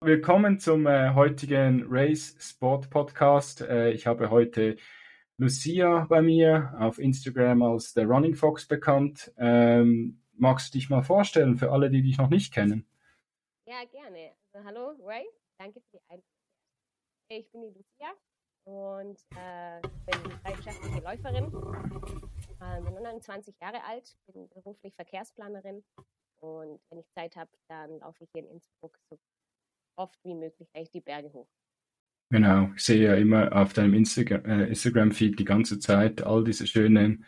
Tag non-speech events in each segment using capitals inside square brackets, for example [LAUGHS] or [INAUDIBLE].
Willkommen zum äh, heutigen Race Sport Podcast. Äh, ich habe heute Lucia bei mir auf Instagram als der Running Fox bekannt. Ähm, magst du dich mal vorstellen für alle, die dich noch nicht kennen? Ja, gerne. Also, hallo Ray, danke für die Einladung. Ich bin die Lucia und äh, bin leidenschaftliche Läuferin. Äh, bin 29 Jahre alt, bin beruflich Verkehrsplanerin und wenn ich Zeit habe, dann laufe ich hier in Innsbruck so oft wie möglich eigentlich die Berge hoch. Genau, ich sehe ja immer auf deinem Instagram, äh, Instagram-Feed die ganze Zeit all diese schönen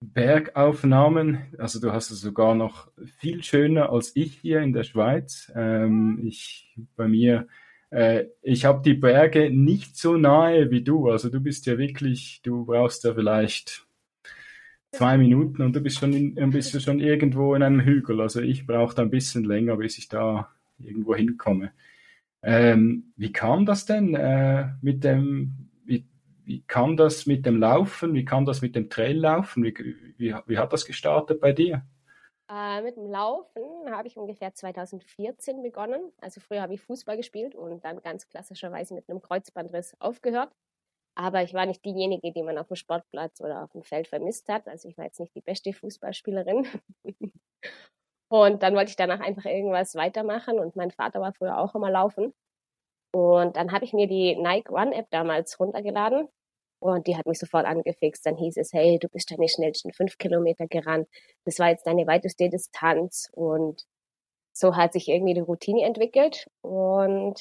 Bergaufnahmen. Also du hast es sogar noch viel schöner als ich hier in der Schweiz. Ähm, ich bei mir, äh, ich habe die Berge nicht so nahe wie du. Also du bist ja wirklich, du brauchst ja vielleicht zwei Minuten und du bist schon in, bist du schon irgendwo in einem Hügel. Also ich brauche da ein bisschen länger, bis ich da irgendwo hinkomme. Ähm, wie kam das denn äh, mit dem, wie, wie kam das mit dem Laufen, wie kam das mit dem Traillaufen, wie, wie, wie hat das gestartet bei dir? Äh, mit dem Laufen habe ich ungefähr 2014 begonnen. Also früher habe ich Fußball gespielt und dann ganz klassischerweise mit einem Kreuzbandriss aufgehört. Aber ich war nicht diejenige, die man auf dem Sportplatz oder auf dem Feld vermisst hat. Also ich war jetzt nicht die beste Fußballspielerin. [LAUGHS] Und dann wollte ich danach einfach irgendwas weitermachen und mein Vater war früher auch immer laufen. Und dann habe ich mir die Nike One App damals runtergeladen und die hat mich sofort angefixt. Dann hieß es, hey, du bist deine schnellsten fünf Kilometer gerannt. Das war jetzt deine weiteste Distanz und so hat sich irgendwie die Routine entwickelt und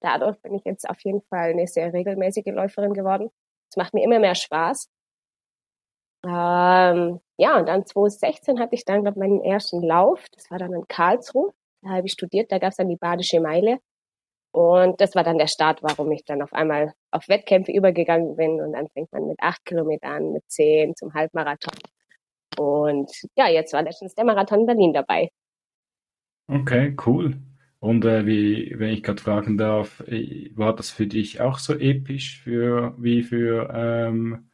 dadurch bin ich jetzt auf jeden Fall eine sehr regelmäßige Läuferin geworden. Es macht mir immer mehr Spaß. Ähm, ja, und dann 2016 hatte ich dann, glaube meinen ersten Lauf. Das war dann in Karlsruhe. Da habe ich studiert, da gab es dann die Badische Meile. Und das war dann der Start, warum ich dann auf einmal auf Wettkämpfe übergegangen bin. Und dann fängt man mit acht Kilometern mit zehn zum Halbmarathon. Und ja, jetzt war letztens der Marathon in Berlin dabei. Okay, cool. Und äh, wie, wenn ich gerade fragen darf, war das für dich auch so episch für wie für ähm,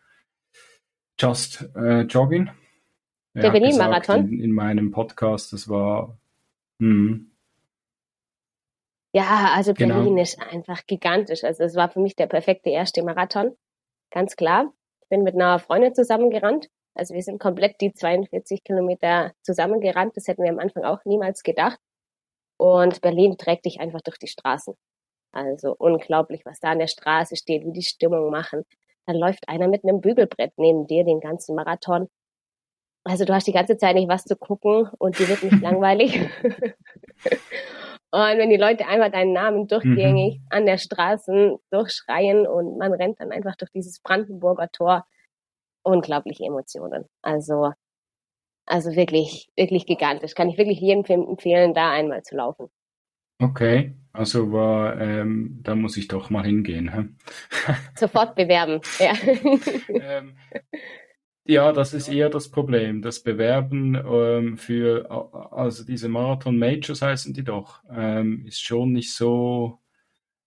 Just äh, Jogging. Der Berlin-Marathon? In, in, meinem Podcast, das war. Hm. Ja, also genau. Berlin genau. ist einfach gigantisch. Also es war für mich der perfekte erste Marathon. Ganz klar. Ich bin mit einer Freundin zusammengerannt. Also wir sind komplett die 42 Kilometer zusammengerannt. Das hätten wir am Anfang auch niemals gedacht. Und Berlin trägt dich einfach durch die Straßen. Also unglaublich, was da an der Straße steht, wie die Stimmung machen dann läuft einer mit einem Bügelbrett neben dir den ganzen Marathon. Also du hast die ganze Zeit nicht was zu gucken und die wird nicht [LAUGHS] langweilig. [LAUGHS] und wenn die Leute einmal deinen Namen durchgängig mhm. an der Straße durchschreien und man rennt dann einfach durch dieses Brandenburger Tor, unglaubliche Emotionen. Also, also wirklich, wirklich gigantisch. Kann ich wirklich jedem empfehlen, da einmal zu laufen. Okay, also war, ähm, da muss ich doch mal hingehen. Hä? Sofort bewerben, ja. [LAUGHS] ähm, ja, das ist eher das Problem. Das Bewerben ähm, für, also diese Marathon Majors heißen die doch, ähm, ist schon nicht so,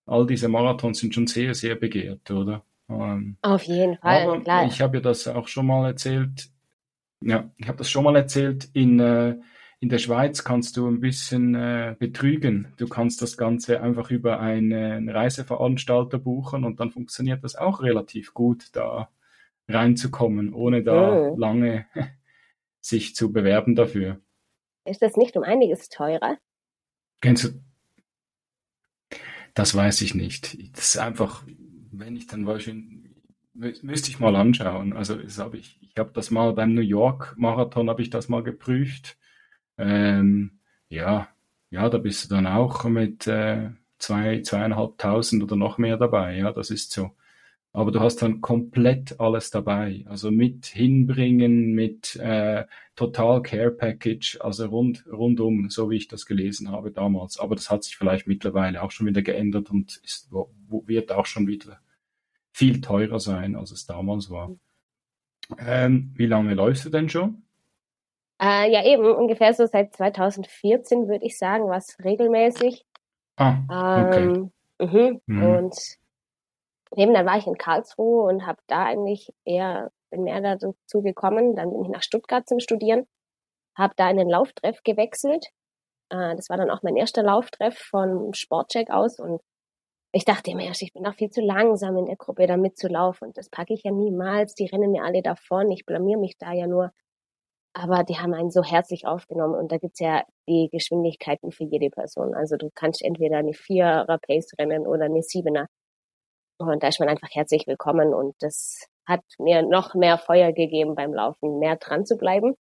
all diese Marathons sind schon sehr, sehr begehrt, oder? Ähm, Auf jeden Fall, aber klar. Ich habe ja das auch schon mal erzählt, ja, ich habe das schon mal erzählt in, äh, in der Schweiz kannst du ein bisschen äh, betrügen. Du kannst das Ganze einfach über einen Reiseveranstalter buchen und dann funktioniert das auch relativ gut, da reinzukommen, ohne da mhm. lange [LAUGHS] sich zu bewerben dafür. Ist das nicht um einiges teurer? Kennst du? Das weiß ich nicht. Das ist einfach, wenn ich dann wahrscheinlich müsste ich mal anschauen. Also habe ich, ich habe das mal beim New York Marathon habe ich das mal geprüft ähm, ja, ja, da bist du dann auch mit äh, zwei, zweieinhalbtausend oder noch mehr dabei. Ja, das ist so. Aber du hast dann komplett alles dabei. Also mit hinbringen, mit äh, Total Care Package, also rund, rundum, so wie ich das gelesen habe damals. Aber das hat sich vielleicht mittlerweile auch schon wieder geändert und ist, wird auch schon wieder viel teurer sein, als es damals war. Ähm, wie lange läufst du denn schon? Äh, ja, eben ungefähr so seit 2014 würde ich sagen, was regelmäßig. Ah, okay. Ähm, mhm. Mhm. Und eben dann war ich in Karlsruhe und habe da eigentlich eher bin mehr dazu gekommen. Dann bin ich nach Stuttgart zum Studieren, habe da einen Lauftreff gewechselt. Äh, das war dann auch mein erster Lauftreff von Sportcheck aus und ich dachte mir, ich bin doch viel zu langsam in der Gruppe da mitzulaufen und das packe ich ja niemals. Die rennen mir alle davon, ich blamier mich da ja nur. Aber die haben einen so herzlich aufgenommen und da gibt's ja die Geschwindigkeiten für jede Person. Also du kannst entweder eine Vierer Pace rennen oder eine Siebener. Und da ist man einfach herzlich willkommen und das hat mir noch mehr Feuer gegeben beim Laufen, mehr dran zu bleiben.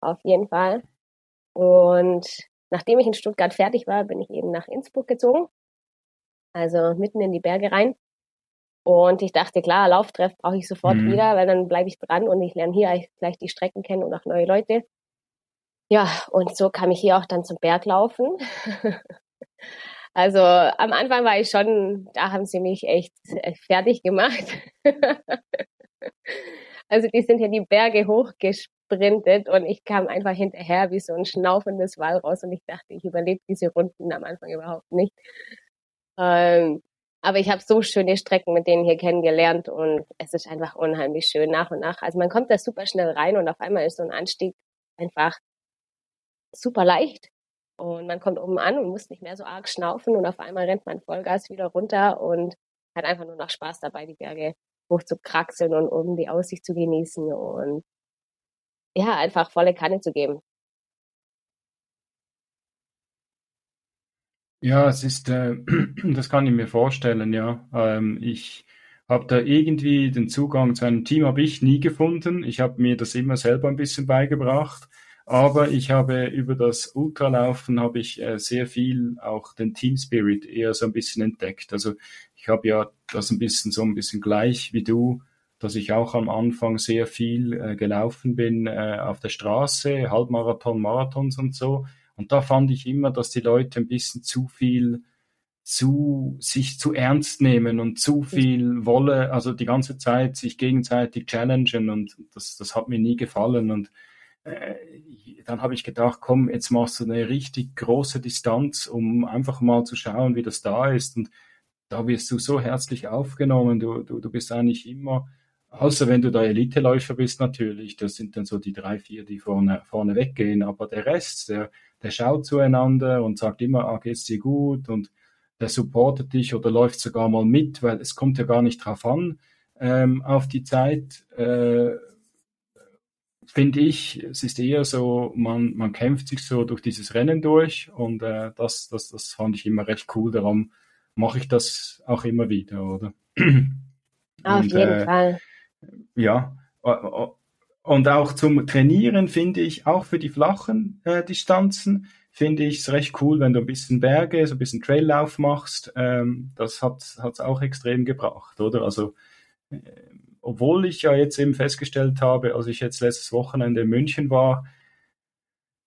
Auf jeden Fall. Und nachdem ich in Stuttgart fertig war, bin ich eben nach Innsbruck gezogen. Also mitten in die Berge rein. Und ich dachte, klar, Lauftreff brauche ich sofort mhm. wieder, weil dann bleibe ich dran und ich lerne hier gleich die Strecken kennen und auch neue Leute. Ja, und so kam ich hier auch dann zum Berglaufen. [LAUGHS] also am Anfang war ich schon, da haben sie mich echt fertig gemacht. [LAUGHS] also die sind ja die Berge hochgesprintet und ich kam einfach hinterher wie so ein schnaufendes Walraus und ich dachte, ich überlebe diese Runden am Anfang überhaupt nicht. Ähm, aber ich habe so schöne Strecken mit denen hier kennengelernt und es ist einfach unheimlich schön nach und nach. Also man kommt da super schnell rein und auf einmal ist so ein Anstieg einfach super leicht. Und man kommt oben an und muss nicht mehr so arg schnaufen und auf einmal rennt man Vollgas wieder runter und hat einfach nur noch Spaß dabei, die Berge hoch zu kraxeln und oben die Aussicht zu genießen und ja, einfach volle Kanne zu geben. Ja, es ist, äh, [CLEARS THROAT] das kann ich mir vorstellen, ja. Ähm, ich habe da irgendwie den Zugang zu einem Team habe ich nie gefunden. Ich habe mir das immer selber ein bisschen beigebracht. Aber ich habe über das Ultralaufen habe ich äh, sehr viel auch den Team Spirit eher so ein bisschen entdeckt. Also ich habe ja das ein bisschen so ein bisschen gleich wie du, dass ich auch am Anfang sehr viel äh, gelaufen bin äh, auf der Straße, Halbmarathon, Marathons und so. Und da fand ich immer, dass die Leute ein bisschen zu viel zu sich zu ernst nehmen und zu viel wolle, also die ganze Zeit sich gegenseitig challengen und das, das hat mir nie gefallen und dann habe ich gedacht, komm, jetzt machst du eine richtig große Distanz, um einfach mal zu schauen, wie das da ist. Und da wirst du so herzlich aufgenommen, du, du, du bist eigentlich immer, außer wenn du da Eliteläufer bist natürlich, das sind dann so die drei, vier, die vorne, vorne weggehen, aber der Rest, der, der schaut zueinander und sagt immer, ah, geht's dir gut? Und der supportet dich oder läuft sogar mal mit, weil es kommt ja gar nicht drauf an, ähm, auf die Zeit, äh, finde ich, es ist eher so, man, man kämpft sich so durch dieses Rennen durch und äh, das, das, das fand ich immer recht cool, darum mache ich das auch immer wieder, oder? Auf und, jeden äh, Fall. Ja, und auch zum Trainieren finde ich, auch für die flachen äh, Distanzen, finde ich es recht cool, wenn du ein bisschen Berge, so ein bisschen Traillauf machst. Ähm, das hat es auch extrem gebracht, oder? Also, äh, obwohl ich ja jetzt eben festgestellt habe, als ich jetzt letztes Wochenende in München war,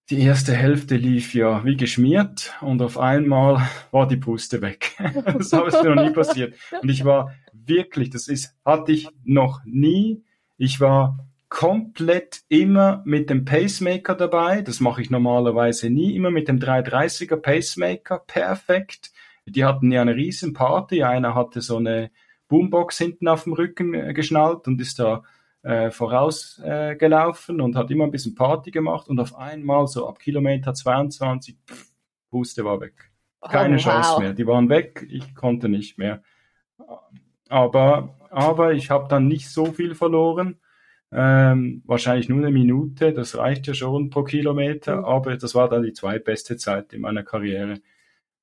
die erste Hälfte lief ja wie geschmiert und auf einmal war die Puste weg. [LAUGHS] das ist mir noch nie passiert. Und ich war wirklich, das ist, hatte ich noch nie. Ich war komplett immer mit dem Pacemaker dabei. Das mache ich normalerweise nie. Immer mit dem 330er Pacemaker. Perfekt. Die hatten ja eine riesen Party. Einer hatte so eine Boombox hinten auf dem Rücken äh, geschnallt und ist da äh, vorausgelaufen äh, und hat immer ein bisschen Party gemacht und auf einmal so ab Kilometer 22, pff, Puste war weg. Keine oh, Chance wow. mehr. Die waren weg. Ich konnte nicht mehr. Aber, aber ich habe dann nicht so viel verloren ähm, wahrscheinlich nur eine Minute, das reicht ja schon pro Kilometer, mhm. aber das war dann die zweitbeste Zeit in meiner Karriere.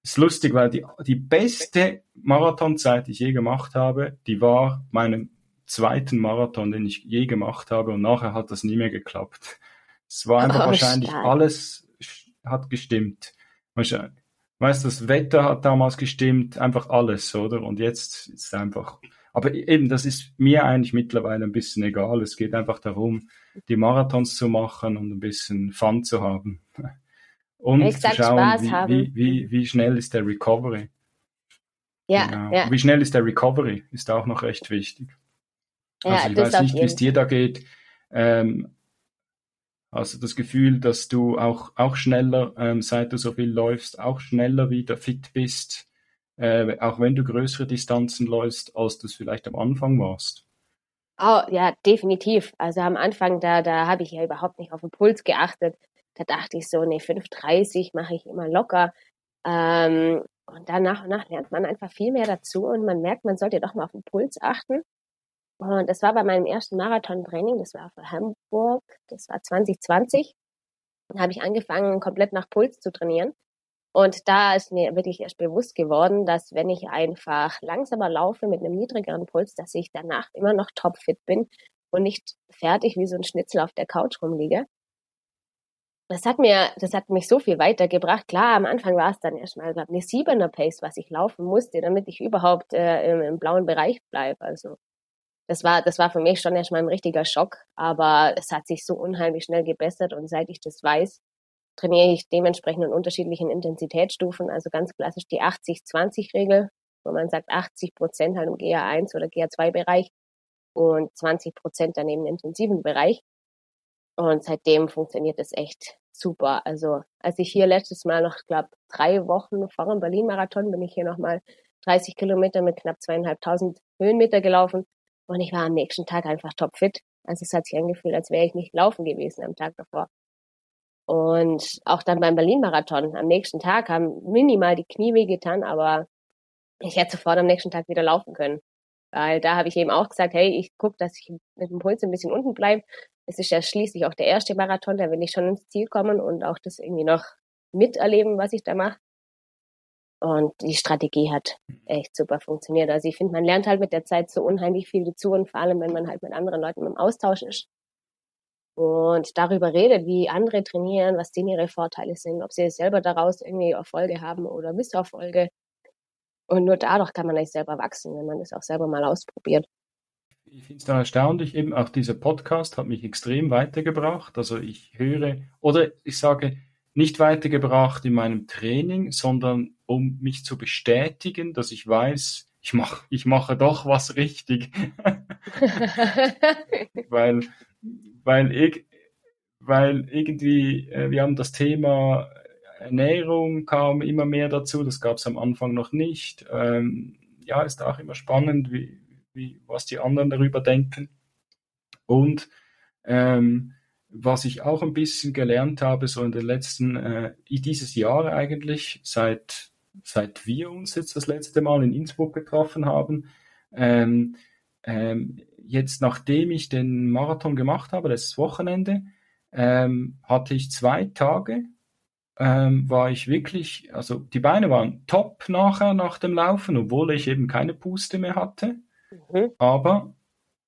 Ist lustig, weil die, die beste Marathonzeit, die ich je gemacht habe, die war meinem zweiten Marathon, den ich je gemacht habe und nachher hat das nie mehr geklappt. Es war einfach oh, wahrscheinlich stark. alles hat gestimmt. Weißt du, das Wetter hat damals gestimmt, einfach alles, oder? Und jetzt ist einfach aber eben, das ist mir eigentlich mittlerweile ein bisschen egal. Es geht einfach darum, die Marathons zu machen und ein bisschen Fun zu haben. Und ich zu schauen, wie, wie, wie, wie, schnell ist der Recovery. Ja, genau. ja. Wie schnell ist der Recovery, ist auch noch recht wichtig. Ja, also ich weiß nicht, wie es dir da geht. Ähm, also das Gefühl, dass du auch, auch schneller, ähm, seit du so viel läufst, auch schneller wieder fit bist, äh, auch wenn du größere Distanzen läufst, als du es vielleicht am Anfang warst? Oh, ja, definitiv. Also am Anfang, da, da habe ich ja überhaupt nicht auf den Puls geachtet. Da dachte ich so, nee, 5,30 mache ich immer locker. Ähm, und dann nach und nach lernt man einfach viel mehr dazu und man merkt, man sollte doch mal auf den Puls achten. Und das war bei meinem ersten Marathon-Training, das war für Hamburg, das war 2020. Da habe ich angefangen, komplett nach Puls zu trainieren. Und da ist mir wirklich erst bewusst geworden, dass wenn ich einfach langsamer laufe mit einem niedrigeren Puls, dass ich danach immer noch topfit bin und nicht fertig wie so ein Schnitzel auf der Couch rumliege. Das hat mir, das hat mich so viel weitergebracht. Klar, am Anfang war es dann erstmal, glaube eine siebener Pace, was ich laufen musste, damit ich überhaupt äh, im, im blauen Bereich bleibe. Also das war, das war für mich schon erstmal ein richtiger Schock, aber es hat sich so unheimlich schnell gebessert und seit ich das weiß, trainiere ich dementsprechend in unterschiedlichen Intensitätsstufen, also ganz klassisch die 80-20-Regel, wo man sagt 80 Prozent halt im GA1 oder GA2-Bereich und 20 Prozent dann im intensiven Bereich. Und seitdem funktioniert es echt super. Also als ich hier letztes Mal noch, glaube drei Wochen vor dem Berlin-Marathon bin ich hier nochmal 30 Kilometer mit knapp zweieinhalbtausend Höhenmeter gelaufen und ich war am nächsten Tag einfach topfit. Also es hat sich angefühlt, als wäre ich nicht laufen gewesen am Tag davor. Und auch dann beim Berlin-Marathon am nächsten Tag haben minimal die Knie wehgetan, aber ich hätte sofort am nächsten Tag wieder laufen können. Weil da habe ich eben auch gesagt, hey, ich gucke, dass ich mit dem Puls ein bisschen unten bleibe. Es ist ja schließlich auch der erste Marathon, da will ich schon ins Ziel kommen und auch das irgendwie noch miterleben, was ich da mache. Und die Strategie hat echt super funktioniert. Also ich finde, man lernt halt mit der Zeit so unheimlich viel dazu und vor allem, wenn man halt mit anderen Leuten im Austausch ist und darüber redet, wie andere trainieren, was denen ihre Vorteile sind, ob sie selber daraus irgendwie Erfolge haben oder Misserfolge. Und nur dadurch kann man eigentlich selber wachsen, wenn man das auch selber mal ausprobiert. Ich finde es dann erstaunlich, eben auch dieser Podcast hat mich extrem weitergebracht. Also ich höre, oder ich sage, nicht weitergebracht in meinem Training, sondern um mich zu bestätigen, dass ich weiß, ich mache ich mache doch was richtig. [LAUGHS] Weil weil, ich, weil irgendwie, äh, wir haben das Thema Ernährung kam immer mehr dazu, das gab es am Anfang noch nicht. Ähm, ja, ist auch immer spannend, wie, wie, was die anderen darüber denken. Und ähm, was ich auch ein bisschen gelernt habe, so in den letzten, äh, dieses Jahr eigentlich, seit, seit wir uns jetzt das letzte Mal in Innsbruck getroffen haben, ähm, ähm, jetzt, nachdem ich den Marathon gemacht habe, das Wochenende, ähm, hatte ich zwei Tage, ähm, war ich wirklich, also die Beine waren top nachher nach dem Laufen, obwohl ich eben keine Puste mehr hatte. Mhm. Aber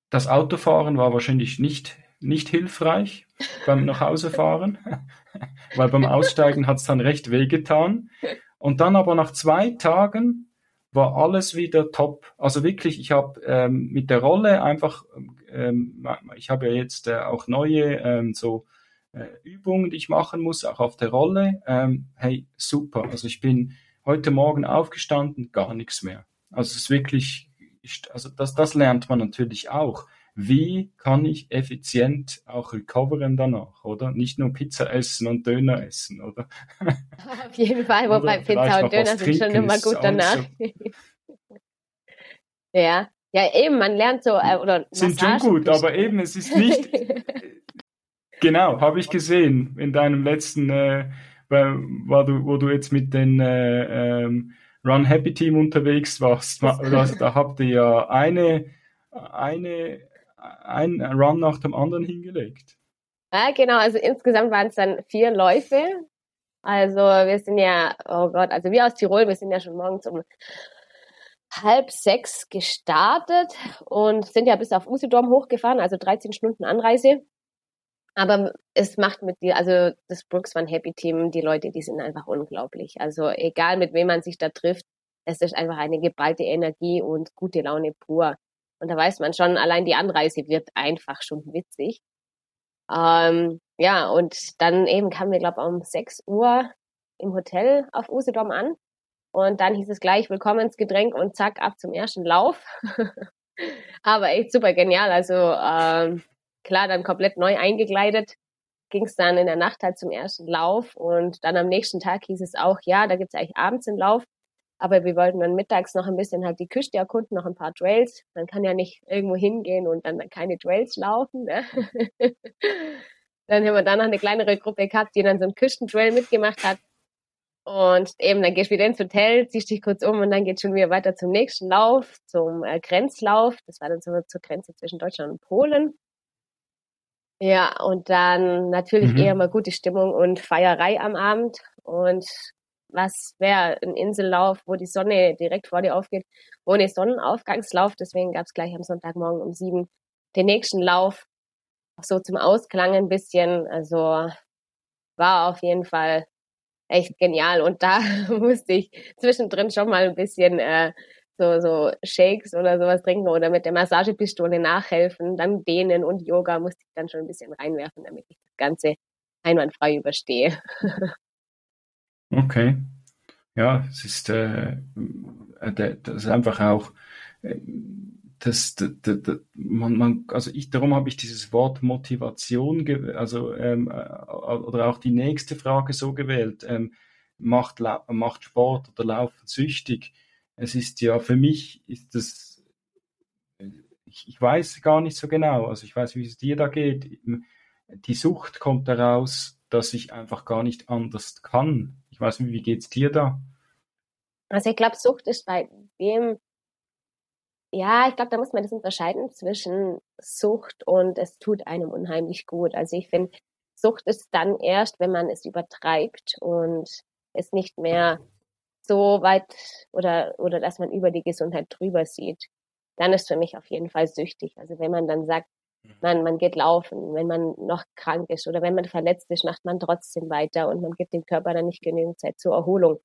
das Autofahren war wahrscheinlich nicht, nicht hilfreich beim Nachhausefahren, [LAUGHS] weil beim Aussteigen hat es dann recht wehgetan. Und dann aber nach zwei Tagen war alles wieder top. Also wirklich, ich habe ähm, mit der Rolle einfach, ähm, ich habe ja jetzt äh, auch neue ähm, so äh, Übungen, die ich machen muss, auch auf der Rolle. Ähm, hey, super. Also ich bin heute Morgen aufgestanden, gar nichts mehr. Also es ist wirklich, also das, das lernt man natürlich auch wie kann ich effizient auch recoveren danach, oder? Nicht nur Pizza essen und Döner essen, oder? [LAUGHS] Auf jeden Fall, wobei Pizza und Döner sind schon immer gut danach. [LAUGHS] ja. Ja, eben, man lernt so, äh, oder Sind schon gut, aber eben, es ist nicht, [LAUGHS] genau, habe ich gesehen in deinem letzten, äh, wo, du, wo du jetzt mit den äh, ähm, Run Happy Team unterwegs warst, da, [LAUGHS] da habt ihr ja eine, eine ein Run nach dem anderen hingelegt. Ja, genau. Also insgesamt waren es dann vier Läufe. Also wir sind ja, oh Gott, also wir aus Tirol, wir sind ja schon morgens um halb sechs gestartet und sind ja bis auf Usedom hochgefahren, also 13 Stunden Anreise. Aber es macht mit dir, also das Brooks Van Happy Team, die Leute, die sind einfach unglaublich. Also egal mit wem man sich da trifft, es ist einfach eine geballte Energie und gute Laune pur. Und da weiß man schon, allein die Anreise wird einfach schon witzig. Ähm, ja, und dann eben kamen wir, glaube ich, um 6 Uhr im Hotel auf Usedom an. Und dann hieß es gleich Willkommensgetränk und zack, ab zum ersten Lauf. [LAUGHS] Aber echt super genial. Also ähm, klar, dann komplett neu eingekleidet. Ging es dann in der Nacht halt zum ersten Lauf und dann am nächsten Tag hieß es auch, ja, da gibt es eigentlich abends einen Lauf. Aber wir wollten dann mittags noch ein bisschen halt die Küste erkunden, noch ein paar Trails. Man kann ja nicht irgendwo hingehen und dann keine Trails laufen. Ne? [LAUGHS] dann haben wir dann noch eine kleinere Gruppe gehabt, die dann so einen Küstentrail mitgemacht hat. Und eben, dann gehst du wieder ins Hotel, ziehst dich kurz um und dann geht schon wieder weiter zum nächsten Lauf, zum äh, Grenzlauf. Das war dann so zur Grenze zwischen Deutschland und Polen. Ja, und dann natürlich mhm. eher mal gute Stimmung und Feierei am Abend. Und was wäre ein Insellauf, wo die Sonne direkt vor dir aufgeht, ohne Sonnenaufgangslauf. Deswegen gab es gleich am Sonntagmorgen um sieben den nächsten Lauf. Auch so zum Ausklang ein bisschen. Also war auf jeden Fall echt genial. Und da [LAUGHS] musste ich zwischendrin schon mal ein bisschen äh, so, so Shakes oder sowas trinken oder mit der Massagepistole nachhelfen. Dann Dehnen und Yoga musste ich dann schon ein bisschen reinwerfen, damit ich das Ganze einwandfrei überstehe. Okay. Ja, es ist, äh, äh das ist einfach auch, äh, das, das, das, man, man, also ich, darum habe ich dieses Wort Motivation, also ähm, äh, oder auch die nächste Frage so gewählt, ähm, macht, macht Sport oder Laufen süchtig? Es ist ja für mich ist das, ich, ich weiß gar nicht so genau, also ich weiß, wie es dir da geht. Die Sucht kommt daraus, dass ich einfach gar nicht anders kann. Ich weiß nicht, wie geht's dir da? Also ich glaube, Sucht ist bei dem, ja, ich glaube, da muss man das unterscheiden zwischen Sucht und es tut einem unheimlich gut. Also ich finde, Sucht ist dann erst, wenn man es übertreibt und es nicht mehr so weit oder, oder dass man über die Gesundheit drüber sieht. Dann ist für mich auf jeden Fall süchtig. Also wenn man dann sagt, Mhm. Man, man geht laufen, wenn man noch krank ist oder wenn man verletzt ist, macht man trotzdem weiter und man gibt dem Körper dann nicht genügend Zeit zur Erholung.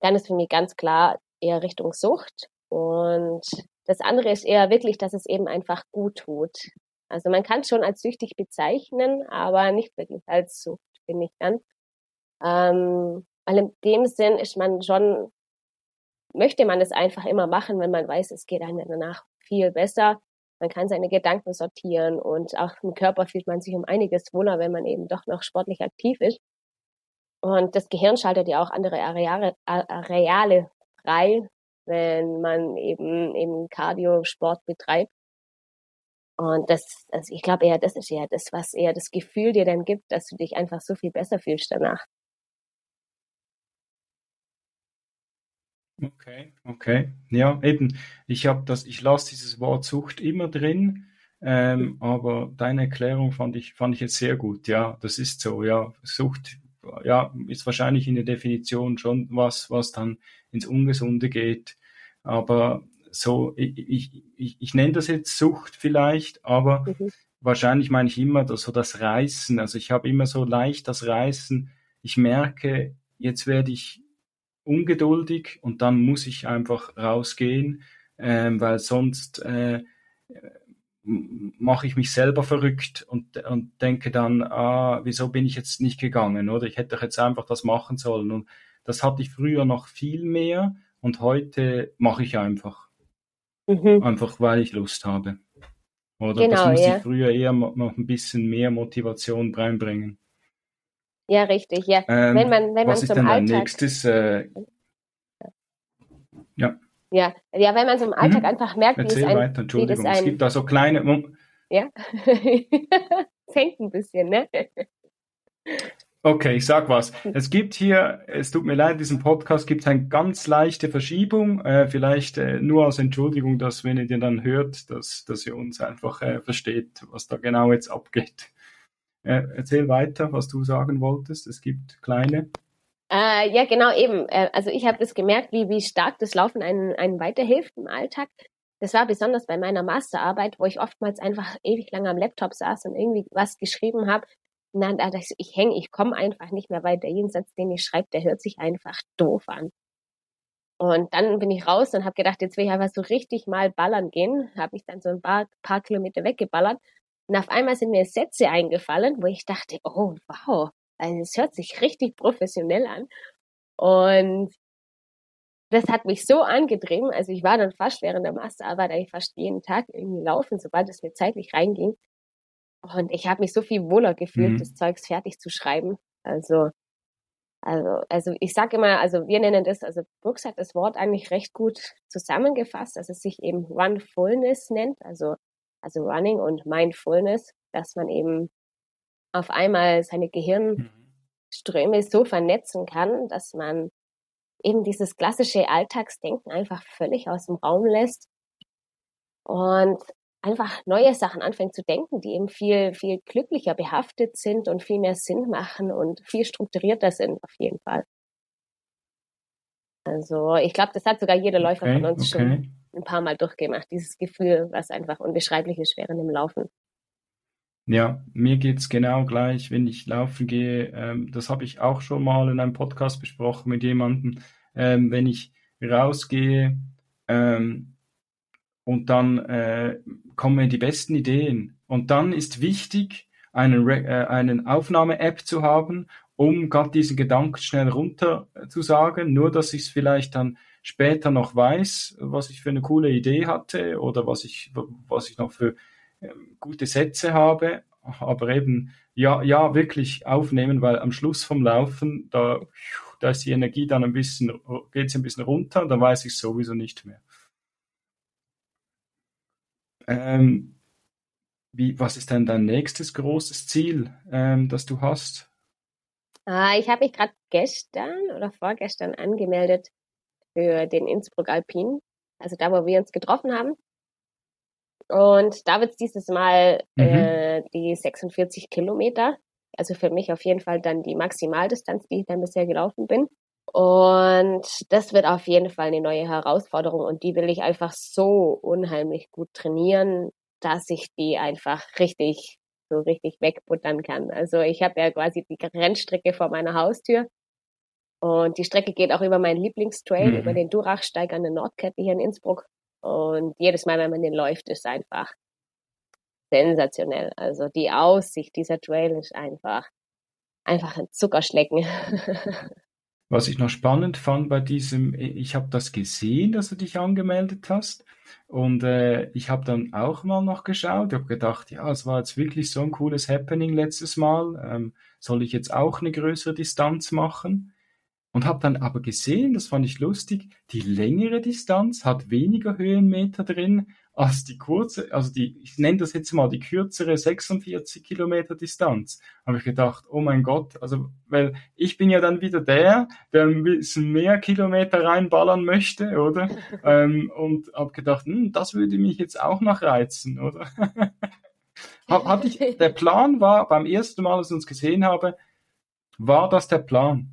Dann ist für mich ganz klar eher Richtung Sucht. Und das andere ist eher wirklich, dass es eben einfach gut tut. Also man kann es schon als süchtig bezeichnen, aber nicht wirklich als Sucht, finde ich dann. Ähm, weil in dem Sinn ist man schon, möchte man es einfach immer machen, wenn man weiß, es geht einem danach viel besser. Man kann seine Gedanken sortieren und auch im Körper fühlt man sich um einiges wohler, wenn man eben doch noch sportlich aktiv ist. Und das Gehirn schaltet ja auch andere Areale, Areale frei, wenn man eben eben Cardio-Sport betreibt. Und das, also ich glaube eher, das ist eher das, was eher das Gefühl dir dann gibt, dass du dich einfach so viel besser fühlst danach. Okay, okay. Ja, eben. Ich habe das, ich lasse dieses Wort Sucht immer drin, ähm, aber deine Erklärung fand ich, fand ich jetzt sehr gut. Ja, das ist so. Ja, Sucht, ja, ist wahrscheinlich in der Definition schon was, was dann ins Ungesunde geht. Aber so, ich, ich, ich, ich nenne das jetzt Sucht vielleicht, aber mhm. wahrscheinlich meine ich immer das, so das Reißen. Also ich habe immer so leicht das Reißen. Ich merke, jetzt werde ich ungeduldig und dann muss ich einfach rausgehen, ähm, weil sonst äh, mache ich mich selber verrückt und, und denke dann, ah, wieso bin ich jetzt nicht gegangen, oder? Ich hätte doch jetzt einfach das machen sollen. Und das hatte ich früher noch viel mehr und heute mache ich einfach. Mhm. Einfach weil ich Lust habe. Oder genau, das musste ja. ich früher eher noch ein bisschen mehr Motivation reinbringen. Ja, richtig, ja. Ähm, wenn man, wenn was man ist denn Alltag... nächstes? Äh, ja. Ja, ja, wenn man so im Alltag mhm. einfach merkt, Erzähl wie es ein, weiter, Entschuldigung, ein, es gibt da so kleine... Ja, [LAUGHS] es hängt ein bisschen, ne? Okay, ich sag was. Es gibt hier, es tut mir leid, in diesem Podcast gibt es eine ganz leichte Verschiebung. Äh, vielleicht äh, nur als Entschuldigung, dass wenn ihr den dann hört, dass, dass ihr uns einfach äh, versteht, was da genau jetzt abgeht. Äh, erzähl weiter, was du sagen wolltest. Es gibt kleine. Äh, ja, genau eben. Äh, also ich habe das gemerkt, wie, wie stark das Laufen einen, einen weiterhilft im Alltag. Das war besonders bei meiner Masterarbeit, wo ich oftmals einfach ewig lang am Laptop saß und irgendwie was geschrieben habe. Und dann dachte ich, ich hänge, ich komme einfach nicht mehr weiter. Jeden Satz, den ich schreibe, der hört sich einfach doof an. Und dann bin ich raus und habe gedacht, jetzt will ich einfach so richtig mal ballern gehen. Habe mich dann so ein paar, paar Kilometer weggeballert und auf einmal sind mir Sätze eingefallen, wo ich dachte, oh wow, also es hört sich richtig professionell an. Und das hat mich so angetrieben. Also ich war dann fast während der Masterarbeit eigentlich fast jeden Tag irgendwie laufen, sobald es mir zeitlich reinging. Und ich habe mich so viel wohler gefühlt, mhm. das Zeugs fertig zu schreiben. Also Also, also ich sage immer, also wir nennen das, also Brooks hat das Wort eigentlich recht gut zusammengefasst, dass es sich eben Runfulness nennt, also, also Running und Mindfulness, dass man eben auf einmal seine Gehirnströme so vernetzen kann, dass man eben dieses klassische Alltagsdenken einfach völlig aus dem Raum lässt und einfach neue Sachen anfängt zu denken, die eben viel, viel glücklicher behaftet sind und viel mehr Sinn machen und viel strukturierter sind, auf jeden Fall. Also ich glaube, das hat sogar jeder Läufer okay, von uns okay. schon ein paar Mal durchgemacht, dieses Gefühl, was einfach unbeschreiblich ist während dem Laufen. Ja, mir geht's genau gleich, wenn ich laufen gehe. Ähm, das habe ich auch schon mal in einem Podcast besprochen mit jemandem. Ähm, wenn ich rausgehe, ähm, und dann äh, kommen die besten Ideen. Und dann ist wichtig, einen, äh, einen Aufnahme-App zu haben, um gerade diesen Gedanken schnell runter zu sagen, nur dass ich es vielleicht dann später noch weiß, was ich für eine coole Idee hatte oder was ich, was ich noch für äh, gute Sätze habe, aber eben ja, ja, wirklich aufnehmen, weil am Schluss vom Laufen, da, da ist die Energie dann ein bisschen, geht es ein bisschen runter dann weiß ich sowieso nicht mehr. Ähm, wie, was ist denn dein nächstes großes Ziel, ähm, das du hast? Ah, ich habe mich gerade gestern oder vorgestern angemeldet für den Innsbruck Alpin, also da, wo wir uns getroffen haben. Und da wird es dieses Mal mhm. äh, die 46 Kilometer, also für mich auf jeden Fall dann die Maximaldistanz, die ich dann bisher gelaufen bin. Und das wird auf jeden Fall eine neue Herausforderung und die will ich einfach so unheimlich gut trainieren, dass ich die einfach richtig, so richtig wegbuttern kann. Also ich habe ja quasi die Rennstrecke vor meiner Haustür und die Strecke geht auch über meinen Lieblingstrail, mhm. über den Durachsteig an der Nordkette hier in Innsbruck. Und jedes Mal, wenn man den läuft, ist einfach sensationell. Also die Aussicht dieser Trail ist einfach, einfach ein Zuckerschlecken. [LAUGHS] Was ich noch spannend fand bei diesem, ich habe das gesehen, dass du dich angemeldet hast. Und äh, ich habe dann auch mal noch geschaut. Ich habe gedacht, ja, es war jetzt wirklich so ein cooles Happening letztes Mal. Ähm, soll ich jetzt auch eine größere Distanz machen? Und habe dann aber gesehen, das fand ich lustig, die längere Distanz hat weniger Höhenmeter drin als die kurze, also die, ich nenne das jetzt mal die kürzere 46 Kilometer Distanz. Habe ich gedacht, oh mein Gott, also, weil ich bin ja dann wieder der, der ein bisschen mehr Kilometer reinballern möchte, oder? [LAUGHS] ähm, und habe gedacht, hm, das würde mich jetzt auch noch reizen, oder? [LAUGHS] Hatte ich, der Plan war, beim ersten Mal, als ich uns gesehen habe, war das der Plan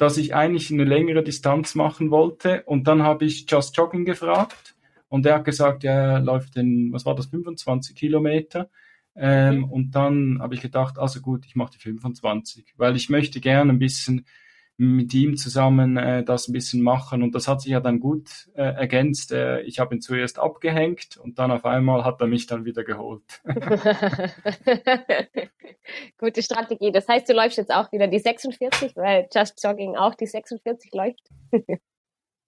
dass ich eigentlich eine längere Distanz machen wollte und dann habe ich Just Jogging gefragt und er hat gesagt, ja, er läuft in, was war das, 25 Kilometer. Ähm, mhm. Und dann habe ich gedacht, also gut, ich mache die 25, weil ich möchte gerne ein bisschen mit ihm zusammen äh, das ein bisschen machen. Und das hat sich ja dann gut äh, ergänzt. Äh, ich habe ihn zuerst abgehängt und dann auf einmal hat er mich dann wieder geholt. [LAUGHS] Gute Strategie. Das heißt, du läufst jetzt auch wieder die 46, weil Just Jogging auch die 46 läuft. [LAUGHS]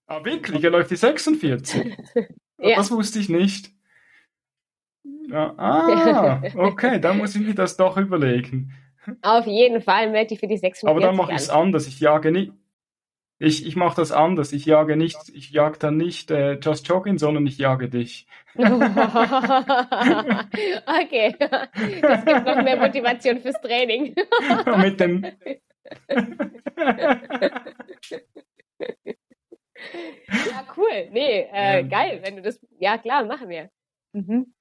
ah, wirklich? Er läuft die 46? [LAUGHS] Ja. Das wusste ich nicht. Ah, okay, da muss ich mir das doch überlegen. Auf jeden Fall melde ich für die 46 Aber dann mache ich es anders. Ich jage nicht. Ich, ich mache das anders. Ich jage nicht, ich jag dann nicht äh, Just Jogging, sondern ich jage dich. [LAUGHS] okay. Das gibt noch mehr Motivation fürs Training. [LAUGHS] Mit dem. Ja, cool. Nee, äh, ähm, geil, wenn du das. Ja, klar, machen wir. Mhm.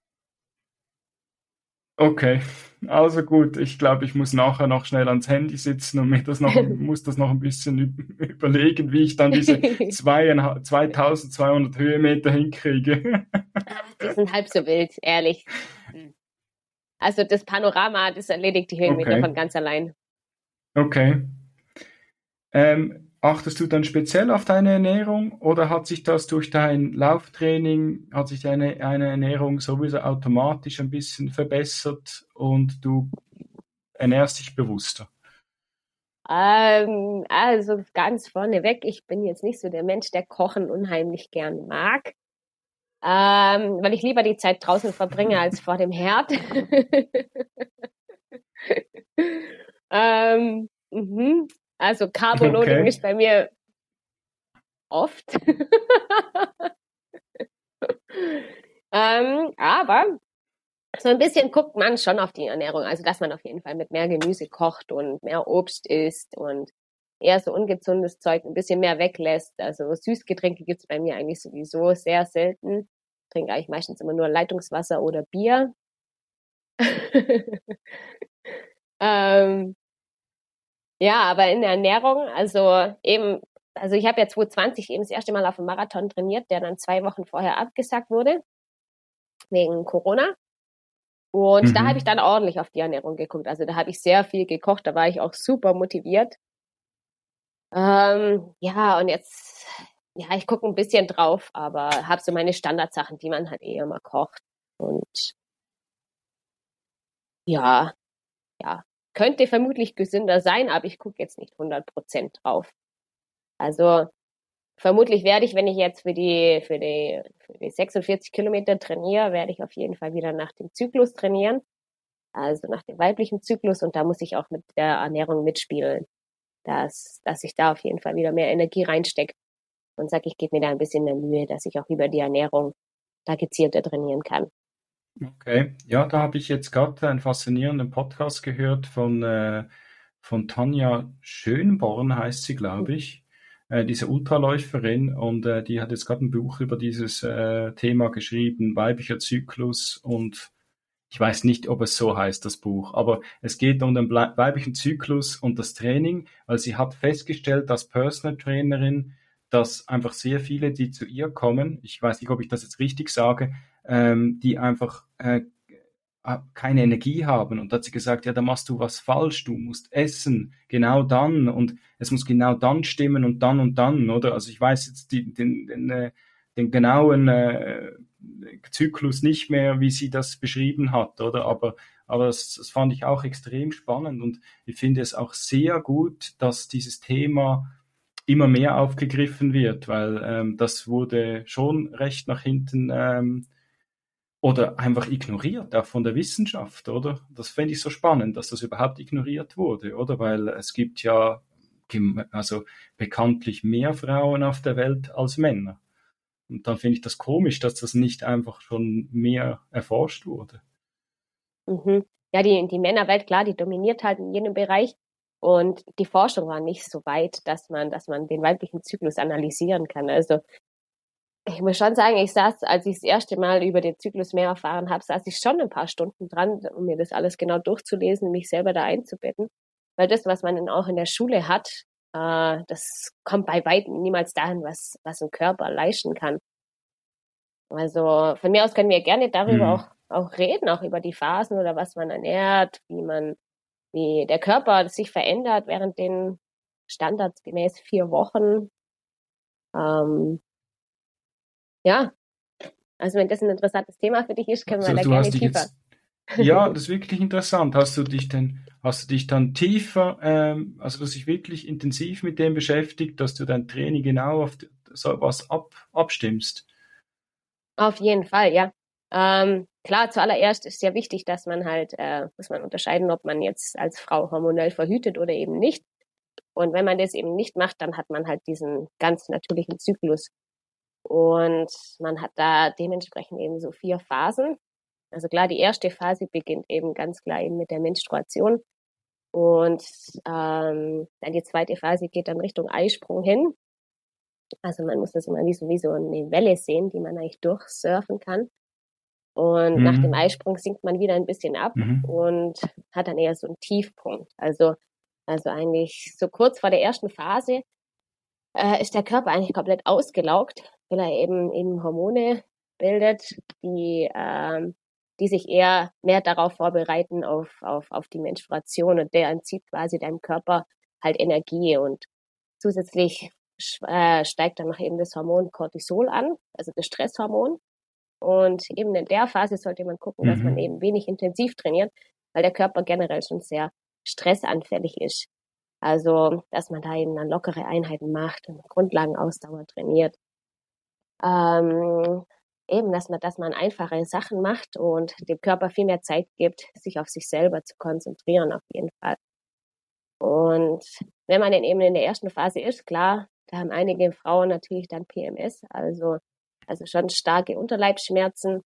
Okay, also gut. Ich glaube, ich muss nachher noch schnell ans Handy sitzen und mir das noch, [LAUGHS] muss das noch ein bisschen überlegen, wie ich dann diese [LAUGHS] zwei, 2200 Höhenmeter hinkriege. Die sind halb so wild, ehrlich. Hm. Also das Panorama, das erledigt die Höhenmeter okay. von ganz allein. Okay. Ähm, Achtest du dann speziell auf deine Ernährung oder hat sich das durch dein Lauftraining, hat sich deine, deine Ernährung sowieso automatisch ein bisschen verbessert und du ernährst dich bewusster? Ähm, also ganz vorneweg, ich bin jetzt nicht so der Mensch, der Kochen unheimlich gern mag, ähm, weil ich lieber die Zeit draußen verbringe als vor dem Herd. [LAUGHS] ähm, mhm. Also Carboloading okay. ist bei mir oft. [LAUGHS] ähm, aber so ein bisschen guckt man schon auf die Ernährung. Also, dass man auf jeden Fall mit mehr Gemüse kocht und mehr Obst isst und eher so ungesundes Zeug ein bisschen mehr weglässt. Also Süßgetränke gibt's bei mir eigentlich sowieso sehr selten. Ich trinke eigentlich meistens immer nur Leitungswasser oder Bier. [LAUGHS] ähm, ja, aber in der Ernährung, also eben, also ich habe ja 2020 eben das erste Mal auf dem Marathon trainiert, der dann zwei Wochen vorher abgesagt wurde, wegen Corona. Und mhm. da habe ich dann ordentlich auf die Ernährung geguckt. Also da habe ich sehr viel gekocht, da war ich auch super motiviert. Ähm, ja, und jetzt, ja, ich gucke ein bisschen drauf, aber habe so meine Standardsachen, die man halt eh immer kocht. Und ja, ja, könnte vermutlich gesünder sein, aber ich gucke jetzt nicht 100 Prozent drauf. Also vermutlich werde ich, wenn ich jetzt für die, für die, für die 46 Kilometer trainiere, werde ich auf jeden Fall wieder nach dem Zyklus trainieren. Also nach dem weiblichen Zyklus und da muss ich auch mit der Ernährung mitspielen, dass, dass ich da auf jeden Fall wieder mehr Energie reinstecke und sage, ich gebe mir da ein bisschen mehr Mühe, dass ich auch über die Ernährung da gezielter trainieren kann. Okay, ja, da habe ich jetzt gerade einen faszinierenden Podcast gehört von, äh, von Tanja Schönborn, heißt sie, glaube ich, äh, diese Ultraläuferin. Und äh, die hat jetzt gerade ein Buch über dieses äh, Thema geschrieben, weiblicher Zyklus. Und ich weiß nicht, ob es so heißt, das Buch, aber es geht um den weiblichen Zyklus und das Training, weil sie hat festgestellt, als Personal Trainerin, dass einfach sehr viele, die zu ihr kommen, ich weiß nicht, ob ich das jetzt richtig sage, ähm, die einfach äh, keine Energie haben. Und da hat sie gesagt, ja, da machst du was falsch, du musst essen, genau dann und es muss genau dann stimmen und dann und dann, oder? Also ich weiß jetzt die, den, den, äh, den genauen äh, Zyklus nicht mehr, wie sie das beschrieben hat, oder? Aber, aber das, das fand ich auch extrem spannend und ich finde es auch sehr gut, dass dieses Thema immer mehr aufgegriffen wird, weil ähm, das wurde schon recht nach hinten ähm, oder einfach ignoriert, auch von der Wissenschaft, oder? Das fände ich so spannend, dass das überhaupt ignoriert wurde, oder? Weil es gibt ja also bekanntlich mehr Frauen auf der Welt als Männer. Und dann finde ich das komisch, dass das nicht einfach schon mehr erforscht wurde. Mhm. Ja, die, die Männerwelt, klar, die dominiert halt in jedem Bereich. Und die Forschung war nicht so weit, dass man, dass man den weiblichen Zyklus analysieren kann. Also ich muss schon sagen, ich saß, als ich das erste Mal über den Zyklus mehr erfahren habe, saß ich schon ein paar Stunden dran, um mir das alles genau durchzulesen, mich selber da einzubetten. Weil das, was man dann auch in der Schule hat, äh, das kommt bei weitem niemals dahin, was, was ein Körper leisten kann. Also von mir aus können wir gerne darüber mhm. auch, auch reden, auch über die Phasen oder was man ernährt, wie man, wie der Körper sich verändert während den standardgemäß vier Wochen. Ähm, ja, also wenn das ein interessantes Thema für dich ist, können wir also, da gerne tiefer. Jetzt, ja, das ist wirklich interessant. Hast du dich denn, hast du dich dann tiefer, ähm, also du dich wirklich intensiv mit dem beschäftigt, dass du dein Training genau auf so was ab, abstimmst? Auf jeden Fall, ja. Ähm, klar, zuallererst ist ja wichtig, dass man halt, äh, muss man unterscheiden, ob man jetzt als Frau hormonell verhütet oder eben nicht. Und wenn man das eben nicht macht, dann hat man halt diesen ganz natürlichen Zyklus. Und man hat da dementsprechend eben so vier Phasen. Also klar, die erste Phase beginnt eben ganz klar eben mit der Menstruation. Und ähm, dann die zweite Phase geht dann Richtung Eisprung hin. Also man muss das immer wie so, wie so eine Welle sehen, die man eigentlich durchsurfen kann. Und mhm. nach dem Eisprung sinkt man wieder ein bisschen ab mhm. und hat dann eher so einen Tiefpunkt. Also, also eigentlich so kurz vor der ersten Phase äh, ist der Körper eigentlich komplett ausgelaugt, weil er eben, eben Hormone bildet, die, ähm, die sich eher mehr darauf vorbereiten auf, auf, auf die Menstruation und der entzieht quasi deinem Körper halt Energie und zusätzlich äh, steigt dann noch eben das Hormon Cortisol an, also das Stresshormon. Und eben in der Phase sollte man gucken, mhm. dass man mhm. eben wenig intensiv trainiert, weil der Körper generell schon sehr stressanfällig ist. Also, dass man da eben dann lockere Einheiten macht und Grundlagenausdauer trainiert. Ähm, eben, dass man, dass man einfache Sachen macht und dem Körper viel mehr Zeit gibt, sich auf sich selber zu konzentrieren, auf jeden Fall. Und wenn man dann eben in der ersten Phase ist, klar, da haben einige Frauen natürlich dann PMS, also, also schon starke Unterleibsschmerzen.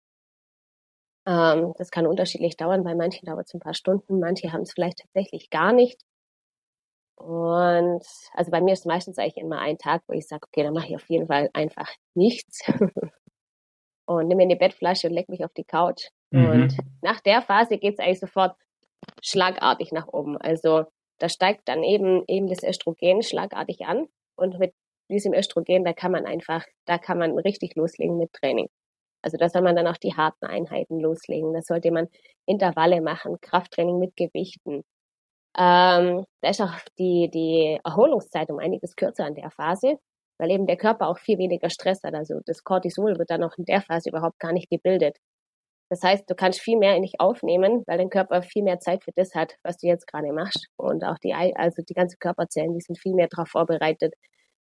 Ähm, das kann unterschiedlich dauern, bei manchen dauert es ein paar Stunden, manche haben es vielleicht tatsächlich gar nicht. Und also bei mir ist meistens eigentlich immer ein Tag, wo ich sage, okay, dann mache ich auf jeden Fall einfach nichts. [LAUGHS] und nehme mir eine Bettflasche und leg mich auf die Couch. Mhm. Und nach der Phase geht es eigentlich sofort schlagartig nach oben. Also da steigt dann eben eben das Östrogen schlagartig an. Und mit diesem Östrogen, da kann man einfach, da kann man richtig loslegen mit Training. Also da soll man dann auch die harten Einheiten loslegen. Da sollte man Intervalle machen, Krafttraining mit Gewichten. Ähm, da ist auch die, die Erholungszeit um einiges kürzer an der Phase, weil eben der Körper auch viel weniger Stress hat. Also das Cortisol wird dann auch in der Phase überhaupt gar nicht gebildet. Das heißt, du kannst viel mehr in aufnehmen, weil dein Körper viel mehr Zeit für das hat, was du jetzt gerade machst. Und auch die, also die ganzen Körperzellen, die sind viel mehr darauf vorbereitet,